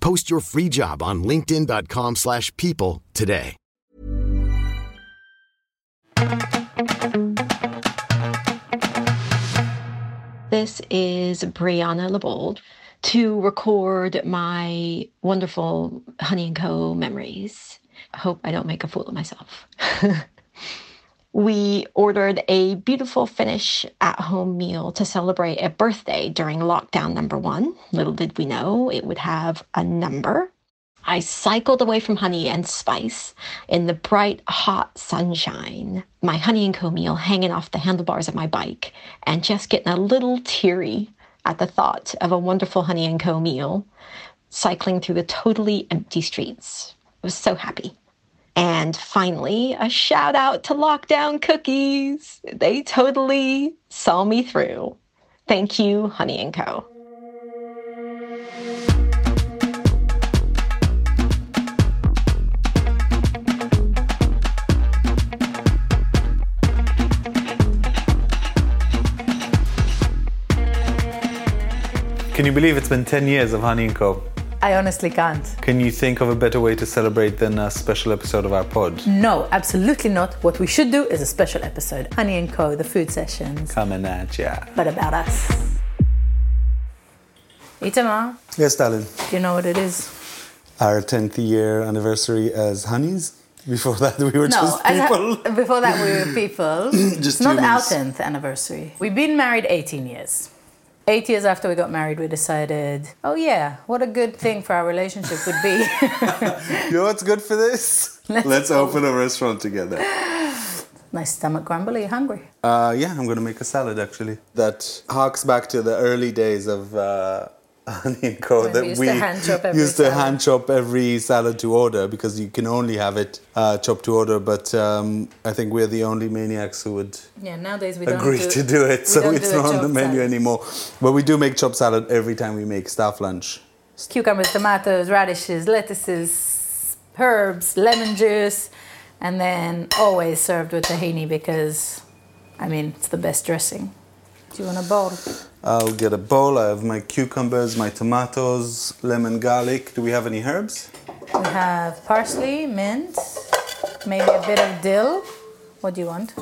Post your free job on linkedin.com/people slash people today. This is Brianna Lebold to record my wonderful Honey and Co. memories. I hope I don't make a fool of myself. we ordered a beautiful finish at home meal to celebrate a birthday during lockdown number one. Little did we know it would have a number. I cycled away from honey and spice in the bright, hot sunshine, my honey and co meal hanging off the handlebars of my bike, and just getting a little teary at the thought of a wonderful honey and co meal cycling through the totally empty streets. I was so happy. And finally, a shout out to Lockdown Cookies. They totally saw me through. Thank you, Honey and Co. Can you believe it's been 10 years of Honey & Co? I honestly can't. Can you think of a better way to celebrate than a special episode of our pod? No, absolutely not. What we should do is a special episode Honey and Co., the food sessions, Coming at ya. but about us. Itamar, Yes, darling. do you know what it is? Our 10th year anniversary as Honeys. Before that, we were just I ha- people. before that, we were people. Just it's not our 10th anniversary. We've been married 18 years. Eight years after we got married, we decided, oh yeah, what a good thing for our relationship would be. You know what's good for this? Let's, open a restaurant together. My stomach grumble, are you hungry? Uh, yeah, I'm gonna make a salad actually. That harks back to the early days of uh, Honey & Co. When that we used to hand chop every used to salad. hand chop every salad to order because you can only have it uh, chopped to order. But um, I think we're the only maniacs who would Yeah, nowadays we don't agree do, to do it, so it's not on the menu salad. anymore. But we do make chopped salad every time we make staff lunch. cucumbers, tomatoes, radishes, lettuces, herbs, lemon juice, and then always served with tahini because, I mean, it's the best dressing. Do you want a bowl? I'll get a bowl. I have my cucumbers, my tomatoes, lemon, garlic. Do we have any herbs? We have parsley, mint, maybe a bit of dill. What do you want?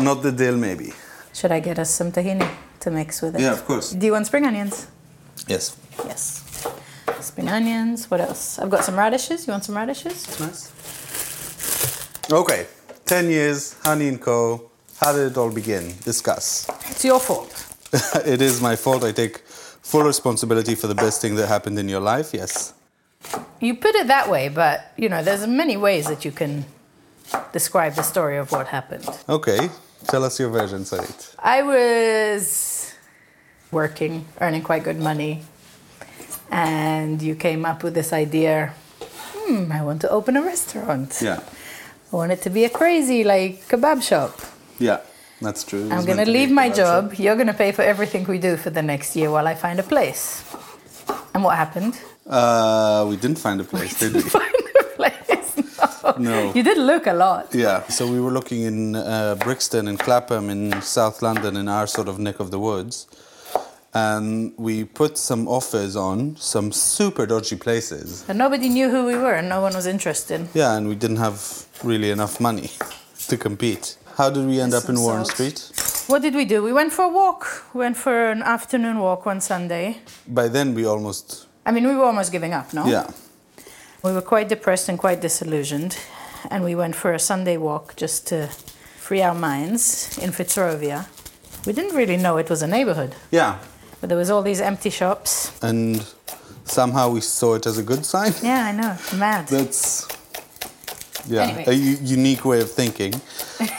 Not the dill, maybe. Should I get us some tahini to mix with it? Yeah, of course. Do you want spring onions? Yes. Yes. Spring onions. What else? I've got some radishes. You want some radishes? Nice. Okay, 10 years, Honey and Co. How did it all begin? Discuss. It's your fault. it is my fault. I take full responsibility for the best thing that happened in your life, yes. You put it that way, but you know, there's many ways that you can describe the story of what happened. Okay, tell us your version, Sarit. I was working, earning quite good money, and you came up with this idea. Hmm, I want to open a restaurant. Yeah. I want it to be a crazy like kebab shop. Yeah, that's true. I'm gonna meant to leave my job. You're gonna pay for everything we do for the next year while I find a place. And what happened? Uh, we didn't find a place, did we? Find a place. No. No. You did look a lot. Yeah, so we were looking in uh, Brixton and Clapham in South London in our sort of neck of the woods. And we put some offers on some super dodgy places. And nobody knew who we were, and no one was interested. Yeah, and we didn't have really enough money to compete. How did we end up in Warren. Street? What did we do? We went for a walk. We went for an afternoon walk one Sunday. By then, we almost. I mean, we were almost giving up, no? Yeah. We were quite depressed and quite disillusioned. and we went for a Sunday walk just to free our minds in Fitzrovia. We didn't really know it was a neighborhood, Yeah. but there was all these empty shops. And somehow we saw it as a good sign. Yeah, I know, mad. That's yeah, Anyway. a unique way of thinking.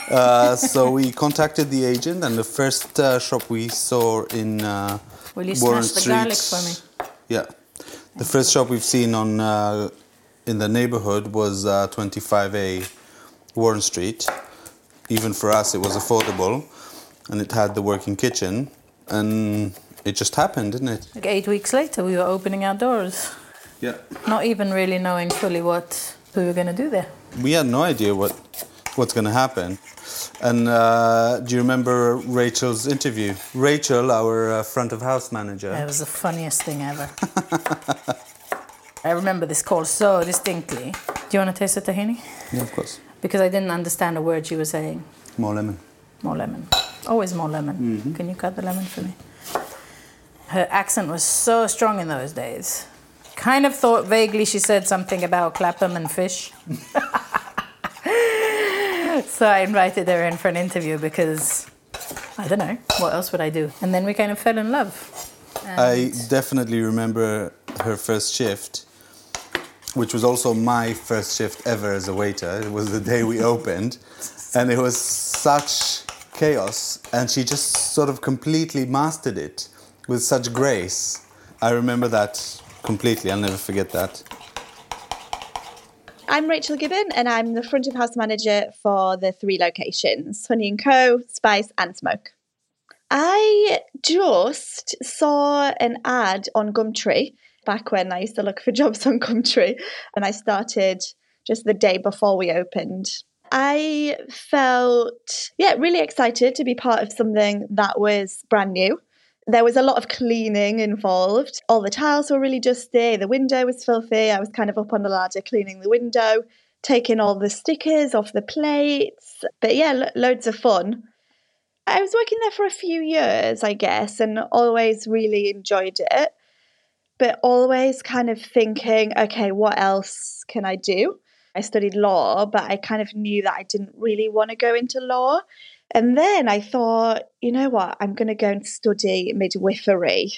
Uh, so we contacted the agent, and the first uh, shop we saw in uh, Will you Warren smash the Street. garlic for me? Yeah, the first shop we've seen on uh, in the neighborhood was uh, 25A Warren Street. Even for us, it was affordable, and it had the working kitchen, and it just happened, didn't it? Like eight weeks later, we were opening our doors, Yeah. not even really knowing fully what we were going to do there. We had no idea what what's going to happen. And uh, do you remember Rachel's interview? Rachel, our uh, front of house manager. It was the funniest thing ever. I remember this call so distinctly. Do you want to taste the tahini? Yeah, of course. Because I didn't understand a word she was saying. More lemon. More lemon. Always more lemon. Can you cut the lemon for me? Her accent was so strong in those days. Kind of thought vaguely she said something about Clapham and fish. so I invited her in for an interview because I don't know, what else would I do? And then we kind of fell in love. I definitely remember her first shift, which was also my first shift ever as a waiter. It was the day we opened, and it was such chaos, and she just sort of completely mastered it with such grace. I remember that completely. I'll never forget that. I'm Rachel Gibbon and I'm the front of house manager for the three locations Honey and Co, Spice and Smoke. I just saw an ad on Gumtree back when I used to look for jobs on Gumtree and I started just the day before we opened. I felt yeah, really excited to be part of something that was brand new. There was a lot of cleaning involved. All the tiles were really dusty. The window was filthy. I was kind of up on the ladder cleaning the window, taking all the stickers off the plates. But yeah, lo- loads of fun. I was working there for a few years, I guess, and always really enjoyed it. But always kind of thinking, okay, what else can I do? I studied law, but I kind of knew that I didn't really want to go into law. And then I thought, you know what, I'm going to go and study midwifery.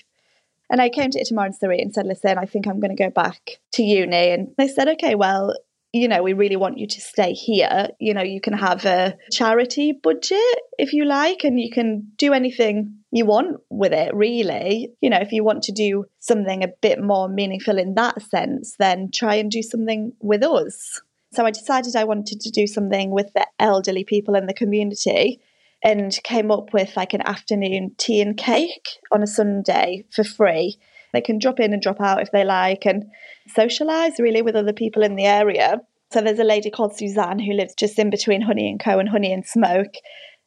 And I came to Itamar Sarit and said, listen, I think I'm going to go back to uni. And they said, okay, well, you know, we really want you to stay here. You know, you can have a charity budget if you like, and you can do anything you want with it, really. You know, if you want to do something a bit more meaningful in that sense, then try and do something with us. So I decided I wanted to do something with the elderly people in the community and came up with like an afternoon tea and cake on a Sunday for free. They can drop in and drop out if they like and socialize really with other people in the area. So there's a lady called Suzanne who lives just in between Honey and Co and Honey and Smoke.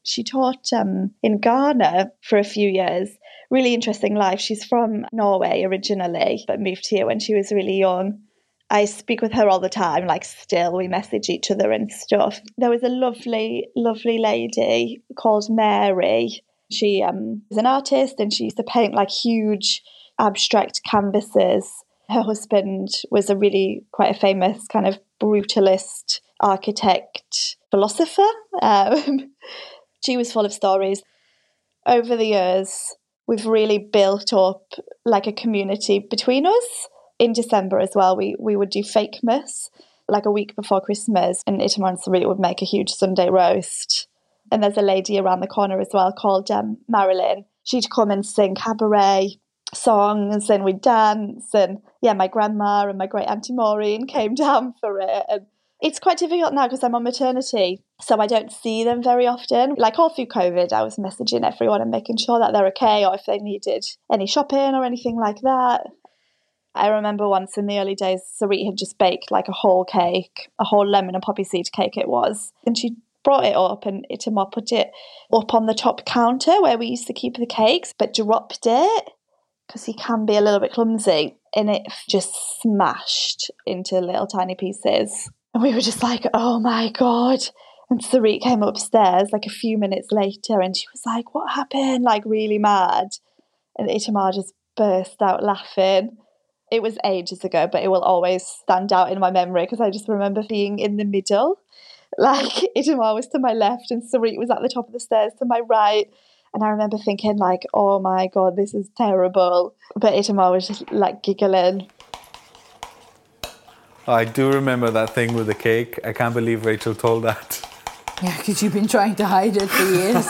She taught um, in Ghana for a few years. Really interesting life. She's from Norway originally, but moved here when she was really young. I speak with her all the time, like still we message each other and stuff. There was a lovely, lovely lady called Mary. She um, is an artist and she used to paint like huge abstract canvases. Her husband was a really quite a famous kind of brutalist architect philosopher. Um, she was full of stories. Over the years, we've really built up like a community between us in December as well, we, we would do Fakemas, like a week before Christmas, and Itamar and Sarit would make a huge Sunday roast. And there's a lady around the corner as well called um, Marilyn. She'd come and sing cabaret songs, and we'd dance. And yeah, my grandma and my great auntie Maureen came down for it. And it's quite difficult now because I'm on maternity, so I don't see them very often. Like all through COVID, I was messaging everyone and making sure that they're okay, or if they needed any shopping or anything like that. I remember once in the early days, Sarit had just baked like a whole cake, a whole lemon and poppy seed cake it was. And she brought it up and Itamar put it up on the top counter where we used to keep the cakes, but dropped it because he can be a little bit clumsy. And it just smashed into little tiny pieces. And we were just like, oh my God. And Sarit came upstairs like a few minutes later and she was like, what happened? Like really mad. And Itamar just burst out laughing. It was ages ago, but it will always stand out in my memory because I just remember being in the middle. Like Itamar was to my left and Sarit was at the top of the stairs to my right. And I remember thinking, like, oh my God, this is terrible. But Itamar was just like giggling. I do remember that thing with the cake. I can't believe Rachel told that. Yeah, because you've been trying to hide it for years.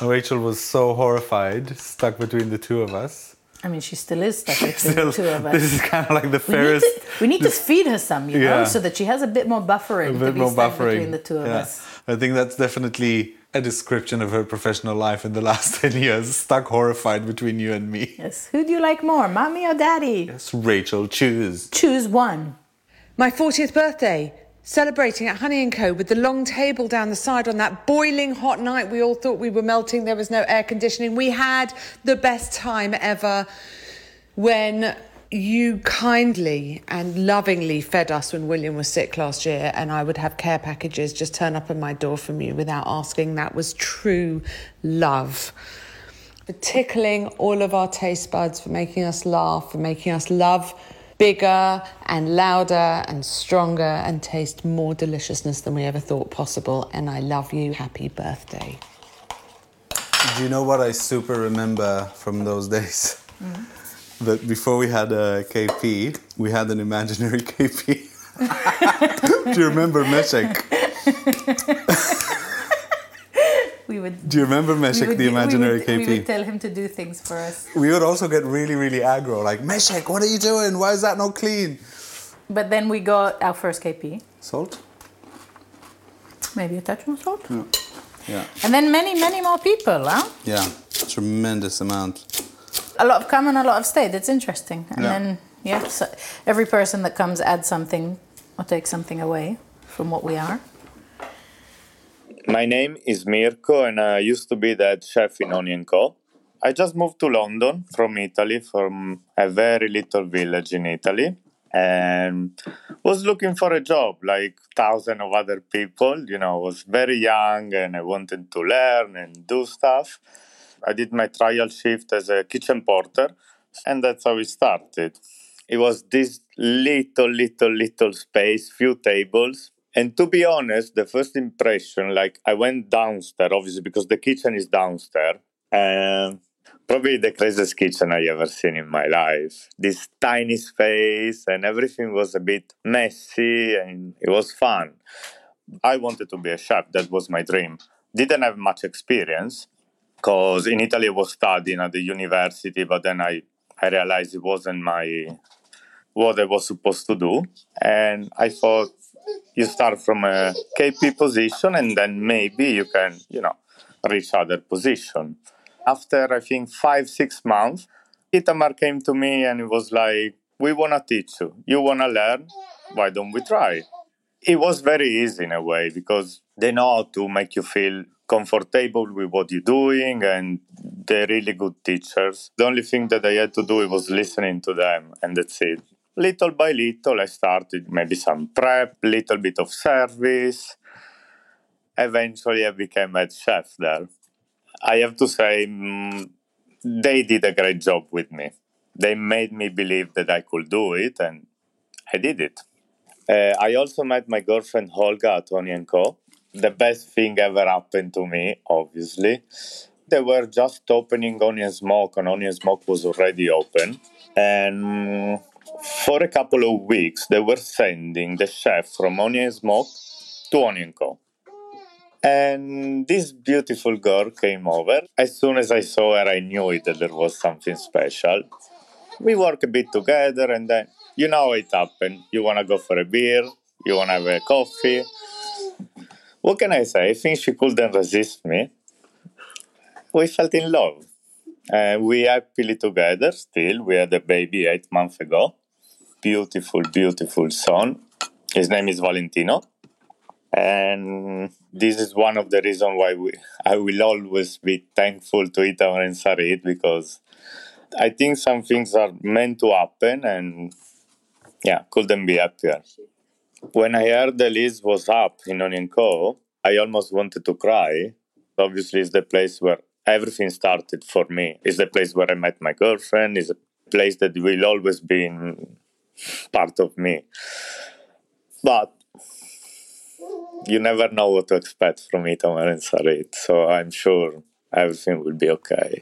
Rachel was so horrified, stuck between the two of us. I mean, she still is stuck between the two of us. This is kind of like the we need, fairest. to, we need to feed her some, you know, Yeah. so that she has a bit more buffering a to bit be more buffering. between the two of Yeah. us. I think that's definitely a description of her professional life in the last 10 years, stuck horrified between you and me. Yes. Who do you like more, mommy or daddy? Yes, Rachel, choose. Choose one. My 40th birthday, celebrating at Honey & Co. with the long table down the side on that boiling hot night. We all thought we were melting. There was no air conditioning. We had the best time ever when you kindly and lovingly fed us when William was sick last year, and I would have care packages just turn up at my door from you without asking. That was true love. For tickling all of our taste buds, for making us laugh, for making us love bigger and louder and stronger and taste more deliciousness than we ever thought possible. And I love you. Happy birthday. Do you know what I super remember from those days? Mm. That before we had a KP, we had an imaginary KP. Do you remember Meshek? We would. Do you remember Meshek, would the do- we imaginary would- KP? We would tell him to do things for us. we would also get really, really aggro, like, Meshek, what are you doing? Why is that not clean? But then we got our first KP, Salt? maybe a touch more salt. Yeah. And then many, many more people, huh? Yeah. Tremendous amount. A lot of come and a lot of stay. That's interesting. And Yeah. then, yeah, so every person that comes adds something or takes something away from what we are. My name is Mirko, and I used to be the head chef in Honey and Co. I just moved to London from Italy, from a very little village in Italy, and was looking for a job like thousands of other people. You know, I was very young and I wanted to learn and do stuff. I did my trial shift as a kitchen porter, and that's how it started. It was this little, little, little space, few tables. And to be honest, the first impression, like I went downstairs, obviously because the kitchen is downstairs, and probably the craziest kitchen I ever seen in my life. This tiny space, and everything was a bit messy, and it was fun. I wanted to be a chef. That was my dream. Didn't have much experience because in Italy I was studying at the university, but then I, I realized it wasn't my what I was supposed to do. And I thought you start from a KP position and then maybe you can, you know, reach other position. After I think five, six months, Itamar came to me and it was like, we want to teach you. You want to learn? Why don't we try? It was very easy in a way because they know how to make you feel comfortable with what you're doing and they're really good teachers. The only thing that I had to do was listening to them and that's it. Little by little, I started maybe some prep, little bit of service. Eventually, I became head chef there. I have to say, mm, they did a great job with me. They made me believe that I could do it, and I did it. Uh, I also met my girlfriend Holga at Honey & Co. The best thing ever happened to me, obviously. They were just opening Honey and Smoke, and Honey and Smoke was already open. And for a couple of weeks, they were sending the chef from Honey and Smoke to Honey and Co. And this beautiful girl came over. As soon as I saw her, I knew it that there was something special. We work a bit together, and then you know it happened. You want to go for a beer, you want to have a coffee. What can I say? I think she couldn't resist me. We felt in love. Uh, we happily together still. We had a baby eight months ago. Beautiful, beautiful son. His name is Valentino and this is one of the reasons why we, I will always be thankful to Itamar and Sarit because I think some things are meant to happen and yeah, couldn't be happier. When I heard the list was up in Honey and Co, I almost wanted to cry. Obviously, it's the place where everything started for me. It's the place where I met my girlfriend. It's a place that will always be part of me. But you never know what to expect from Itamar and Sarit, so I'm sure everything will be okay.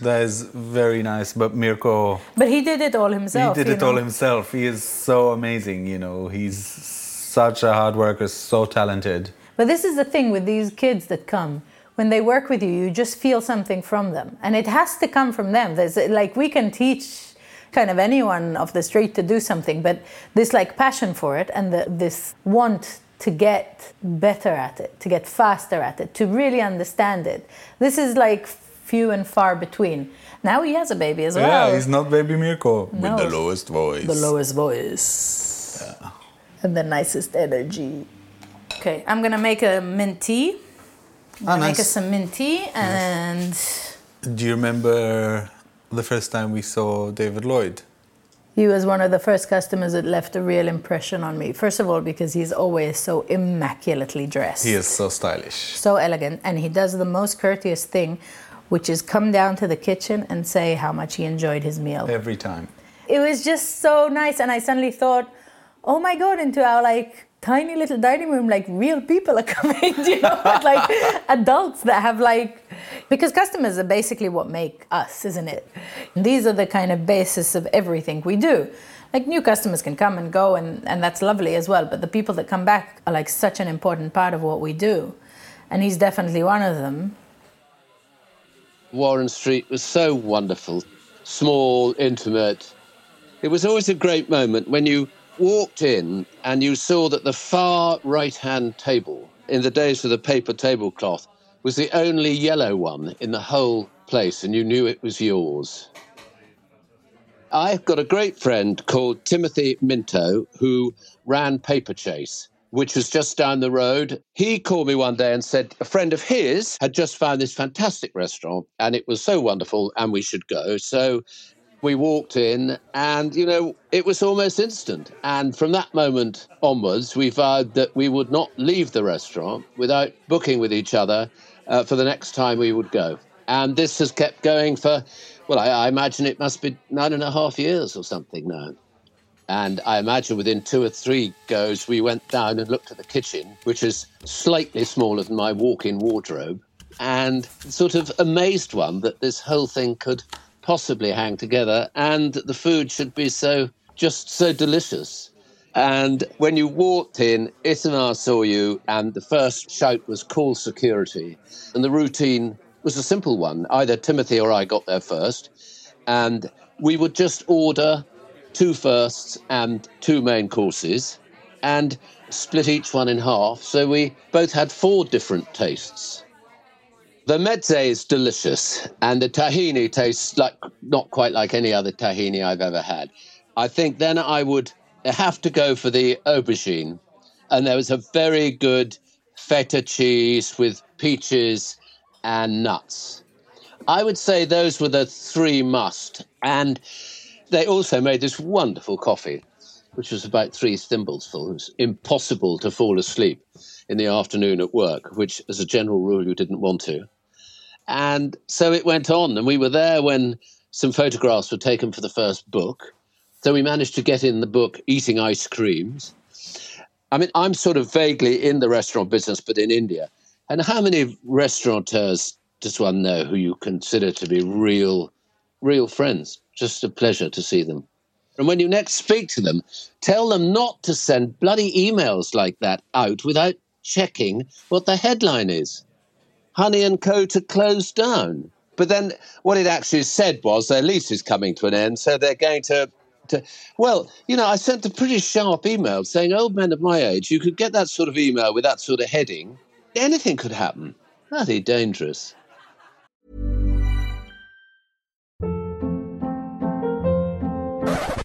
That is very nice, but Mirko. But he did it all himself. He did it know? all himself. He is so amazing, you know. He's such a hard worker, so talented. But this is the thing with these kids that come. When they work with you, you just feel something from them. And it has to come from them. There's like we can teach kind of anyone off the street to do something, but this like passion for it and the, this want to get better at it, to get faster at it, to really understand it. This is like few and far between. Now he has a baby as well. Yeah, he's not baby Mirko. No. With the lowest voice. The lowest voice. Yeah. And the nicest energy. Okay, I'm gonna make a mint tea. I'm Ah, nice. make us some mint tea and Do you remember the first time we saw David Lloyd? he was one of the first customers that left a real impression on me. First of all, because he's always so immaculately dressed. He is so stylish. so elegant and he does the most courteous thing which is come down to the kitchen and say how much he enjoyed his meal Every time. it was just so nice and i suddenly thought oh my god into our like tiny little dining room like real people are coming you know? Like adults that have like because customers are basically what make us isn't it? These are the kind of basis of everything we do. Like new customers can come and go and, and that's lovely as well but the people that come back are like such an important part of what we do and he's definitely one of them. Warren Street was so wonderful, small, intimate. It was always a great moment when you walked in and you saw that the far right hand table, in the days of the paper tablecloth, was the only yellow one in the whole place, and you knew it was yours. I've got a great friend called Timothy Minto who ran Paper Chase, which was just down the road. He called me one day and said a friend of his had just found this fantastic restaurant and it was so wonderful and we should go. So we walked in and, you know, it was almost instant. And from that moment onwards, we vowed that we would not leave the restaurant without booking with each other uh, for the next time we would go. And this has kept going for, well, I, I imagine it must be nine and a half years or something now. And I imagine within two or three goes, we went down and looked at the kitchen, which is slightly smaller than my walk in wardrobe, and sort of amazed one that this whole thing could possibly hang together and the food should be so just so delicious. And when you walked in, Itamar saw you, and the first shout was call security. And the routine was a simple one. Either Timothy or I got there first, and we would just order two firsts and two main courses and split each one in half. So we both had four different tastes. The mezze is delicious, and the tahini tastes like not quite like any other tahini I've ever had. I think then I would have to go for the aubergine, and there was a very good feta cheese with peaches and nuts. I would say those were the three must, and they also made this wonderful coffee, which was about three thimbles full. It was impossible to fall asleep in the afternoon at work, which, as a general rule, you didn't want to. And so it went on, and we were there when some photographs were taken for the first book. So we managed to get in the book eating ice creams. I mean, I'm sort of vaguely in the restaurant business, but in India. And how many restaurateurs does one know who you consider to be real, real friends? Just a pleasure to see them. And when you next speak to them, tell them not to send bloody emails like that out without checking what the headline is. Honey and Co. to close down. But then what it actually said was their lease is coming to an end, so they're going to. to well, you know, I sent a pretty sharp email saying, old men of my age, you could get that sort of email with that sort of heading. Anything could happen. Bloody dangerous.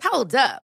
Hold up.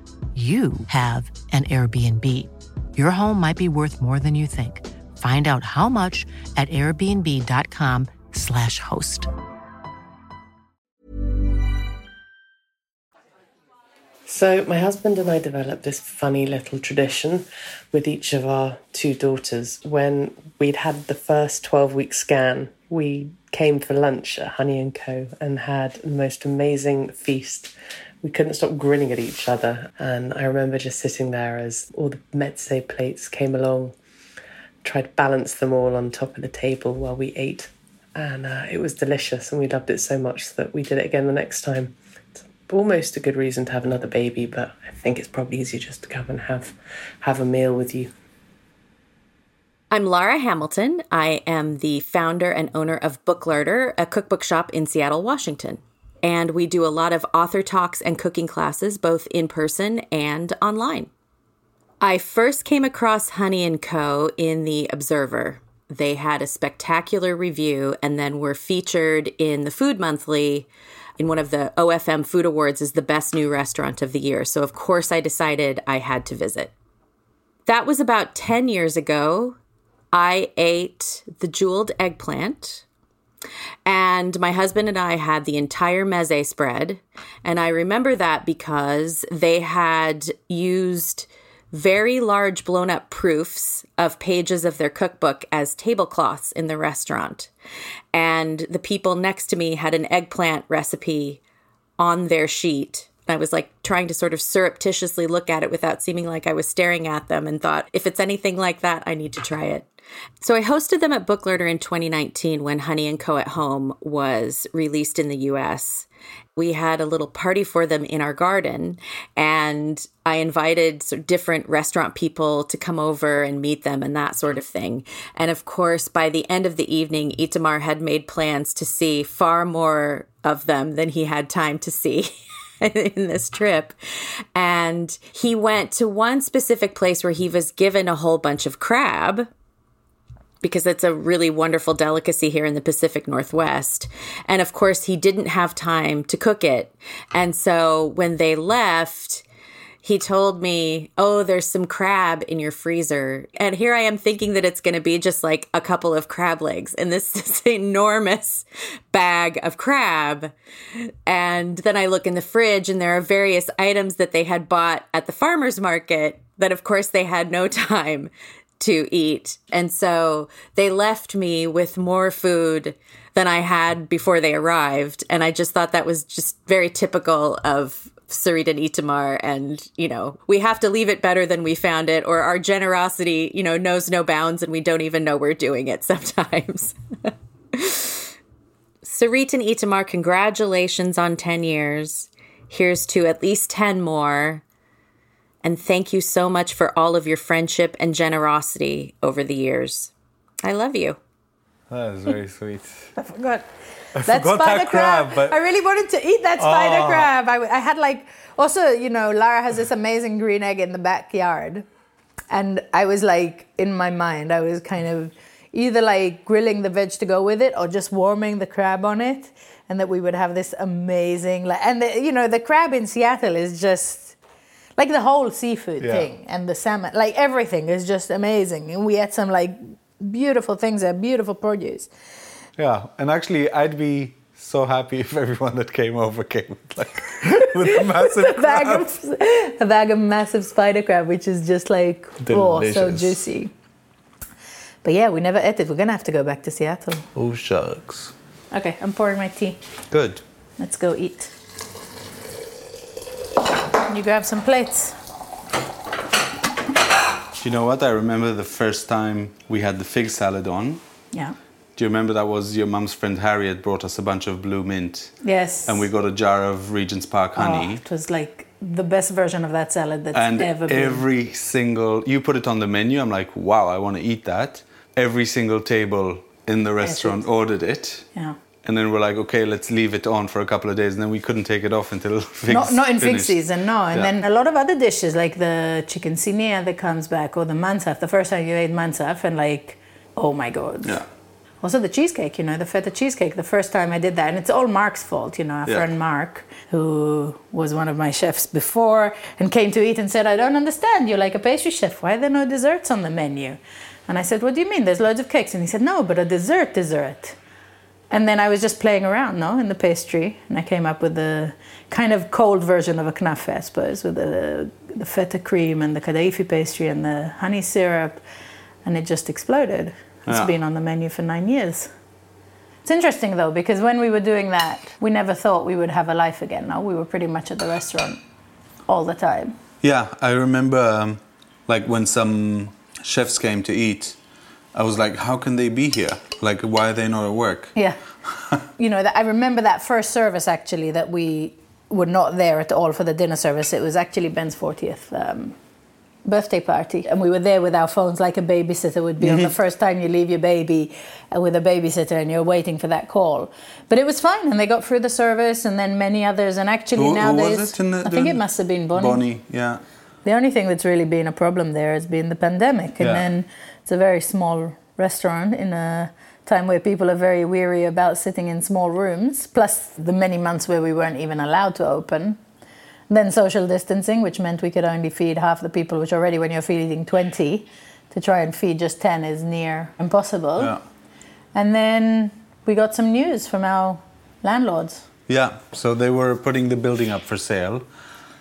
you have an Airbnb. Your home might be worth more than you think. Find out how much at airbnb.com/slash host. So, my husband and I developed this funny little tradition with each of our two daughters. When we'd had the first 12 week scan, we came for lunch at Honey and Co. and had the most amazing feast we couldn't stop grinning at each other. And I remember just sitting there as all the meze plates came along, tried to balance them all on top of the table while we ate. And uh, it was delicious, and we loved it so much that we did it again the next time. It's almost a good reason to have another baby, but I think it's probably easier just to come and have have a meal with you. I'm Lara Hamilton. I am the founder and owner of Booklarder, a cookbook shop in Seattle, Washington and we do a lot of author talks and cooking classes both in person and online. I first came across Honey and Co in the Observer. They had a spectacular review and then were featured in the Food Monthly in one of the OFM Food Awards as the best new restaurant of the year. So of course I decided I had to visit. That was about 10 years ago. I ate the jeweled eggplant, and my husband and I had the entire meze spread. And I remember that because they had used very large blown up proofs of pages of their cookbook as tablecloths in the restaurant. And the people next to me had an eggplant recipe on their sheet. I was like trying to sort of surreptitiously look at it without seeming like I was staring at them and thought, if it's anything like that, I need to try it. So I hosted them at Booklarder in 2019 when Honey and Co at Home was released in the US. We had a little party for them in our garden and I invited sort of different restaurant people to come over and meet them and that sort of thing. And of course, by the end of the evening, Itamar had made plans to see far more of them than he had time to see. in this trip. And he went to one specific place where he was given a whole bunch of crab because it's a really wonderful delicacy here in the Pacific Northwest. And of course, he didn't have time to cook it. And so when they left, he told me, Oh, there's some crab in your freezer. And here I am thinking that it's going to be just like a couple of crab legs in this, this enormous bag of crab. And then I look in the fridge and there are various items that they had bought at the farmer's market that, of course, they had no time to eat. And so they left me with more food than I had before they arrived. And I just thought that was just very typical of Sarit and Itamar. And, you know, we have to leave it better than we found it, or our generosity, you know, knows no bounds and we don't even know we're doing it sometimes. Sarit and Itamar, congratulations on 10 years. Here's to at least 10 more. And thank you so much for all of your friendship and generosity over the years. I love you. That is very sweet. I forgot. I that spider that crab, crab. I really wanted to eat that spider Oh. crab. I, I had like also, you know, Lara has this amazing green egg in the backyard, and I was like in my mind, I was kind of either like grilling the veg to go with it or just warming the crab on it, and that we would have this amazing like, and the, you know, the crab in Seattle is just like the whole seafood Yeah. thing and the salmon, like everything is just amazing, and we had some like beautiful things there, beautiful produce. Yeah, and actually, I'd be so happy if everyone that came over came with, like with a massive a bag crab. of a bag of massive spider crab, which is just like oh, so juicy. But yeah, we never ate it. We're gonna have to go back to Seattle. Oh shucks. Okay, I'm pouring my tea. Good. Let's go eat. You grab some plates. Do you know what? I remember the first time we had the fig salad on. Yeah. Do you remember that was your mum's friend Harriet brought us a bunch of blue mint, Yes. and we got a jar of Regent's Park Oh, honey. it was like the best version of that salad that's and ever been. every single you put it on the menu i'm like wow i want to eat that every single table in the restaurant ordered it yeah. and then we're like okay let's leave it on for a couple of days and then we couldn't take it off until not, not in finished. season, no. And Yeah. then a lot of other dishes like the chicken sinia that comes back or the mansaf. The first time you ate mansaf and like, oh my god. yeah Also the cheesecake, you know, the feta cheesecake. The first time I did that, and it's all Mark's fault, you know. Our Yeah. friend Mark, who was one of my chefs before, and came to eat and said, "I don't understand. You're like a pastry chef. Why are there no desserts on the menu?" And I said, "What do you mean? There's loads of cakes." And he said, "No, but a dessert, dessert." And then I was just playing around, no, in the pastry, and I came up with the kind of cold version of a knafe, I suppose, with the, the feta cream and the kadaifi pastry and the honey syrup, and it just exploded. It's Yeah. been on the menu for nine years. It's interesting though, because when we were doing that, we never thought we would have a life again. No, we were pretty much at the restaurant all the time. yeah i remember um, like when some chefs came to eat i was like how can they be here like why are they not at work Yeah. you know, that I remember that first service actually that we were not there at all for the dinner service. It was actually Ben's 40th um, birthday party. And we were there with our phones like a babysitter would be on the first time you leave your baby uh, with a babysitter and you're waiting for that call. But it was fine and they got through the service and then many others. And actually who, who nowadays, in the, I think it must have been Bonnie. bonnie yeah The only thing that's really been a problem there has been the pandemic. And Yeah. then it's a very small restaurant in a time where people are very weary about sitting in small rooms, plus the many months where we weren't even allowed to open. Then social distancing, which meant we could only feed half the people, which already when you're feeding 20, to try and feed just 10 is near impossible. yeah And then we got some news from our landlords. Yeah, so they were putting the building up for sale.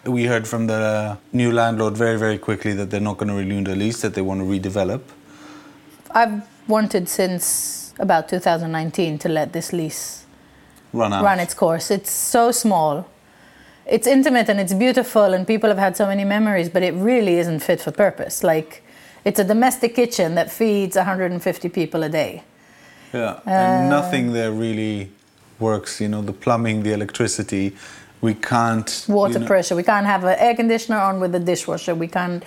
We heard from the new landlord very, very quickly that they're not going to renew the lease, that they want to redevelop. I've wanted since about 2019 to let this lease Run out. run its course. It's so small. It's intimate and it's beautiful, and people have had so many memories, but it really isn't fit for purpose. Like, it's a domestic kitchen that feeds 150 people a day. Yeah, and uh, nothing there really works. You know, the plumbing, the electricity, we can't. Water you know- pressure. We can't have an air conditioner on with the dishwasher. We can't,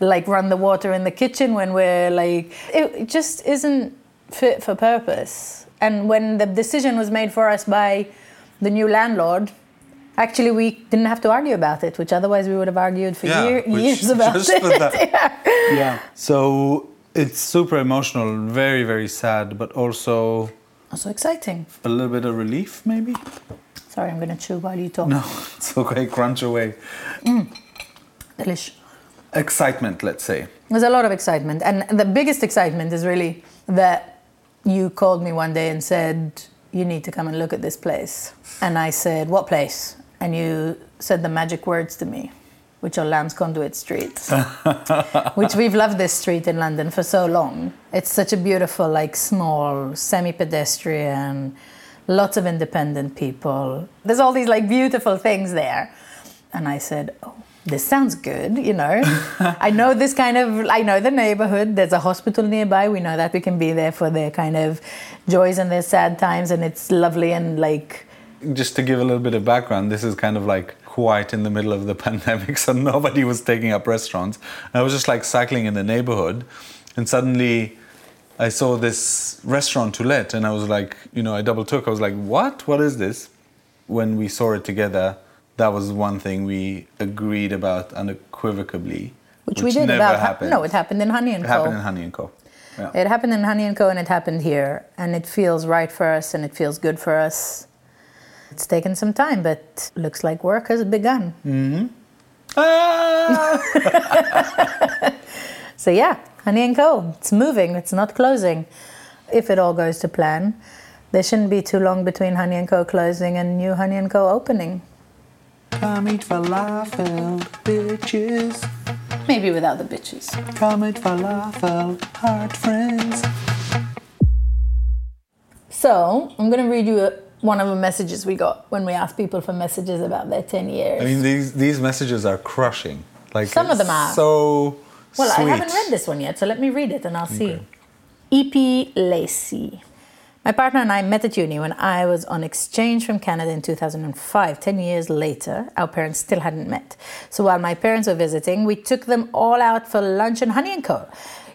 like, run the water in the kitchen when we're like. It just isn't fit for purpose. And when the decision was made for us by the new landlord, actually we didn't have to argue about it, which otherwise we would have argued for Yeah, year, which- years about just it. for that. Yeah. Yeah. So it's super emotional, very, very sad, but also Also exciting. a little bit of relief, maybe? Sorry, I'm gonna chew while you talk. No, it's okay, crunch away. Mm. Delish. Excitement, let's say. There's a lot of excitement, and the biggest excitement is really that you called me one day and said you need to come and look at this place, and I said what place, and you said the magic words to me, which are Lamb's Conduit Street, which we've loved this street in London for so long. It's such a beautiful, like small, semi-pedestrian, lots of independent people. There's all these like beautiful things there. And I said, Oh, this sounds good, you know. I know this kind of, I know the neighborhood. There's a hospital nearby. We know that we can be there for their kind of joys and their sad times. And it's lovely and like, just to give a little bit of background, this is kind of like quite in the middle of the pandemic, so nobody was taking up restaurants. I was just like cycling in the neighborhood, and suddenly I saw this restaurant to let, and I was like, you know, I double took. I was like, what? What is this? When we saw it together, that was one thing we agreed about unequivocally. Which, we did never about happened. no, it happened in Honey and It Co. It happened in Honey and Co. Yeah. It happened in Honey and Co. and it happened here, and it feels right for us and it feels good for us. It's taken some time, but looks like work has begun. Mm-hmm. Ah! So yeah, Honey and Co. It's moving. It's not closing. If it all goes to plan, there shouldn't be too long between Honey and Co. closing and new Honey and Co. opening. Come eat falafel, bitches. Maybe without the bitches. Come eat falafel, heart friends. So I'm gonna read you a, one of the messages we got when we asked people for messages about their 10 years. I mean, these these messages are crushing. Like Some of them are. so Well, sweet. I haven't read this one yet, so let me read it and I'll see. E.P. Lacey. My partner and I met at uni when I was on exchange from Canada in 2005. Ten years later, our parents still hadn't met. So while my parents were visiting, we took them all out for lunch in Honey & Co.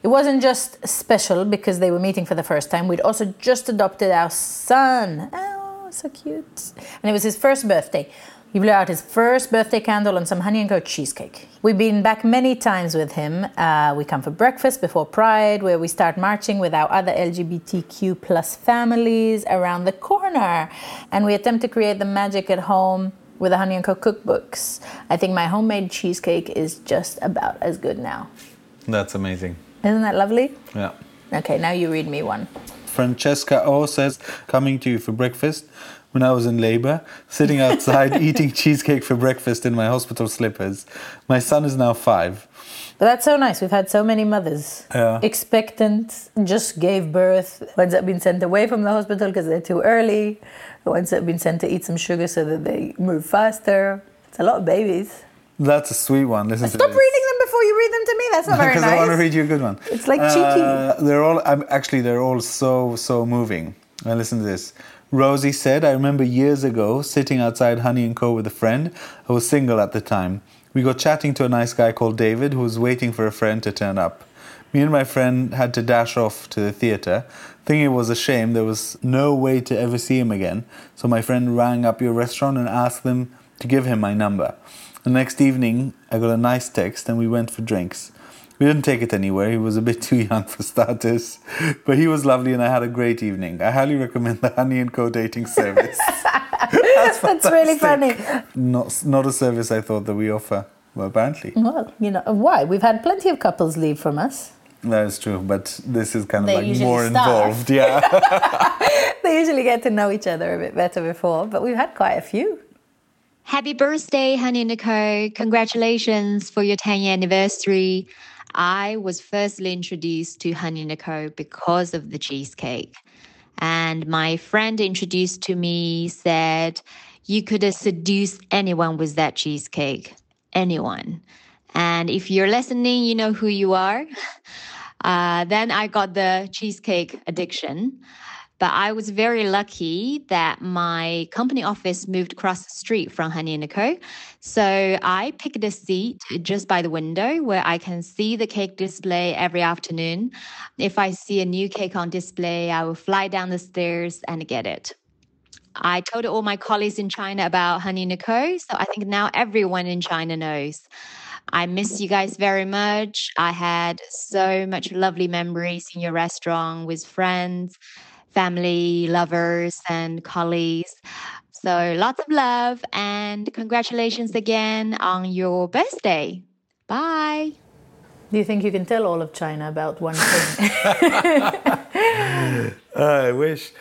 It wasn't just special because they were meeting for the first time. We'd also just adopted our son. Oh, so cute. And it was his first birthday. He blew out his first birthday candle on some Honey & Co cheesecake. We've been back many times with him. Uh, we come for breakfast before Pride, where we start marching with our other LGBTQ plus families around the corner. And we attempt to create the magic at home with the Honey & Co cookbooks. I think my homemade cheesecake is just about as good now. That's amazing. Isn't that lovely? Yeah. Okay, now you read me one. Francesca O says, coming to you for breakfast when I was in labor, sitting outside eating cheesecake for breakfast in my hospital slippers. My son is now five. But that's so nice. We've had so many mothers Yeah. expectant, just gave birth, ones that have been sent away from the hospital because they're too early, ones that have been sent to eat some sugar so that they move faster. It's a lot of babies. That's a sweet one. Listen to Stop reading them before you read them to me. That's not very nice. Because. I want to read you a good one. It's like cheeky. Uh, they're all I'm, actually they're all so so moving. Now listen to this. Rosie said, "I remember years ago sitting outside Honey and Co with a friend. I was single at the time. We got chatting to a nice guy called David who was waiting for a friend to turn up. Me and my friend had to dash off to the theater, thinking it was a shame there was no way to ever see him again. So my friend rang up your restaurant and asked them to give him my number. The next evening, I got a nice text and we went for drinks. We didn't take it anywhere. He was a bit too young for starters, but he was lovely and I had a great evening. I highly recommend the Honey and Co dating service. That's really funny. not not a service I thought that we offer. Well, apparently Well, you know, why? We've had plenty of couples leave from us. that is true, but this is kind of They like more start. involved. Yeah. They usually get to know each other a bit better before, but we've had quite a few. Happy birthday, Honey and Co. Congratulations for your 10 year anniversary. I was firstly introduced to Honey and Co because of the cheesecake. And my friend introduced to me said, You could have seduced anyone with that cheesecake. Anyone. And if you're listening, you know who you are. Uh, then I got the cheesecake addiction. But I was very lucky that my company office moved across the street from Honey and Co. So I picked a seat just by the window where I can see the cake display every afternoon. If I see a new cake on display, I will fly down the stairs and get it. I told all my colleagues in China about Honey and Co. So I think now everyone in China knows. I miss you guys very much. I had so much lovely memories in your restaurant with friends, family, lovers, and colleagues. So lots of love and congratulations again on your birthday. Bye. Do you think you can tell all of China about one thing? I wish.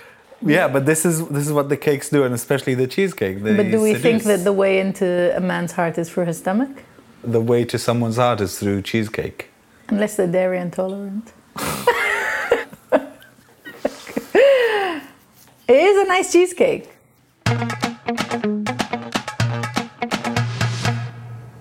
Yeah, but this is this is what the cakes do, and especially the cheesecake. They but do we think that the way into a man's heart is through his stomach? the way to someone's heart is through cheesecake? Unless they're dairy intolerant. it is a nice cheesecake.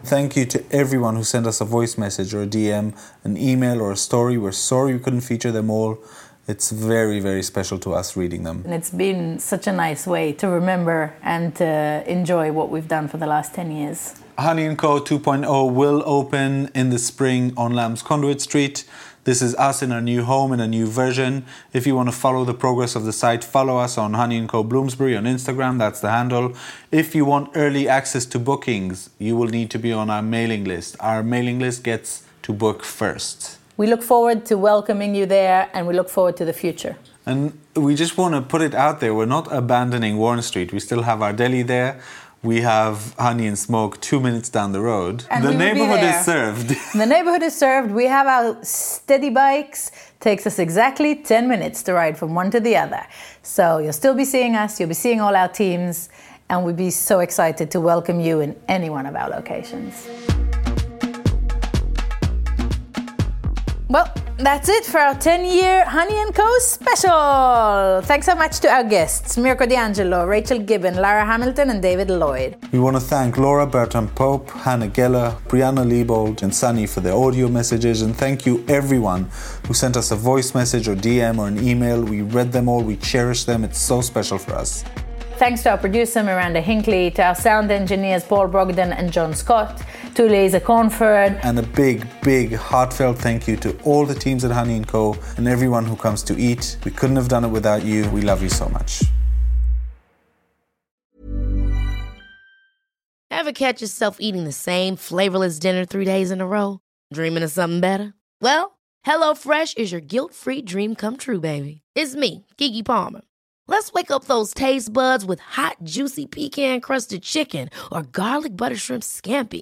Thank you to everyone who sent us a voice message or a DM, an email or a story. We're sorry we couldn't feature them all. It's very, very special to us reading them. And it's been such a nice way to remember and to enjoy what we've done for the last 10 years. Honey & Co. 2.0 will open in the spring on Lamb's Conduit Street. This is us in a new home, in a new version. If you want to follow the progress of the site, follow us on Honey & Co. Bloomsbury on Instagram, that's the handle. If you want early access to bookings, you will need to be on our mailing list. Our mailing list gets to book first. We look forward to welcoming you there and we look forward to the future. And we just want to put it out there we're not abandoning Warren Street. We still have our deli there. We have Honey and Smoke two minutes down the road. And the we will be neighborhood is served. The neighborhood is served. We have our steady bikes. Takes us exactly 10 minutes to ride from one to the other. So you'll still be seeing us, you'll be seeing all our teams, and we'd be so excited to welcome you in any one of our locations. Well, that's it for our 10 year Honey & Co. special. Thanks so much to our guests Mirko D'Angelo, Rachel Gibbon, Lara Hamilton, and David Lloyd. We want to thank Laura Bertram Pope, Hannah Geller, Brianna Liebold, and Sunny for their audio messages. And thank you everyone who sent us a voice message or DM or an email. We read them all, we cherish them. It's so special for us. Thanks to our producer Miranda Hinkley, to our sound engineers Paul Brogden and John Scott, to Lisa Cornford, And a big, big, heartfelt thank you to all the teams at Honey & Co. and everyone who comes to eat. We couldn't have done it without you. We love you so much. Ever catch yourself eating the same flavorless dinner three days in a row? Dreaming of something better? Well, HelloFresh is your guilt free dream come true, baby. It's me, Keke Palmer. Let's wake up those taste buds with hot, juicy pecan crusted chicken or garlic butter shrimp scampi.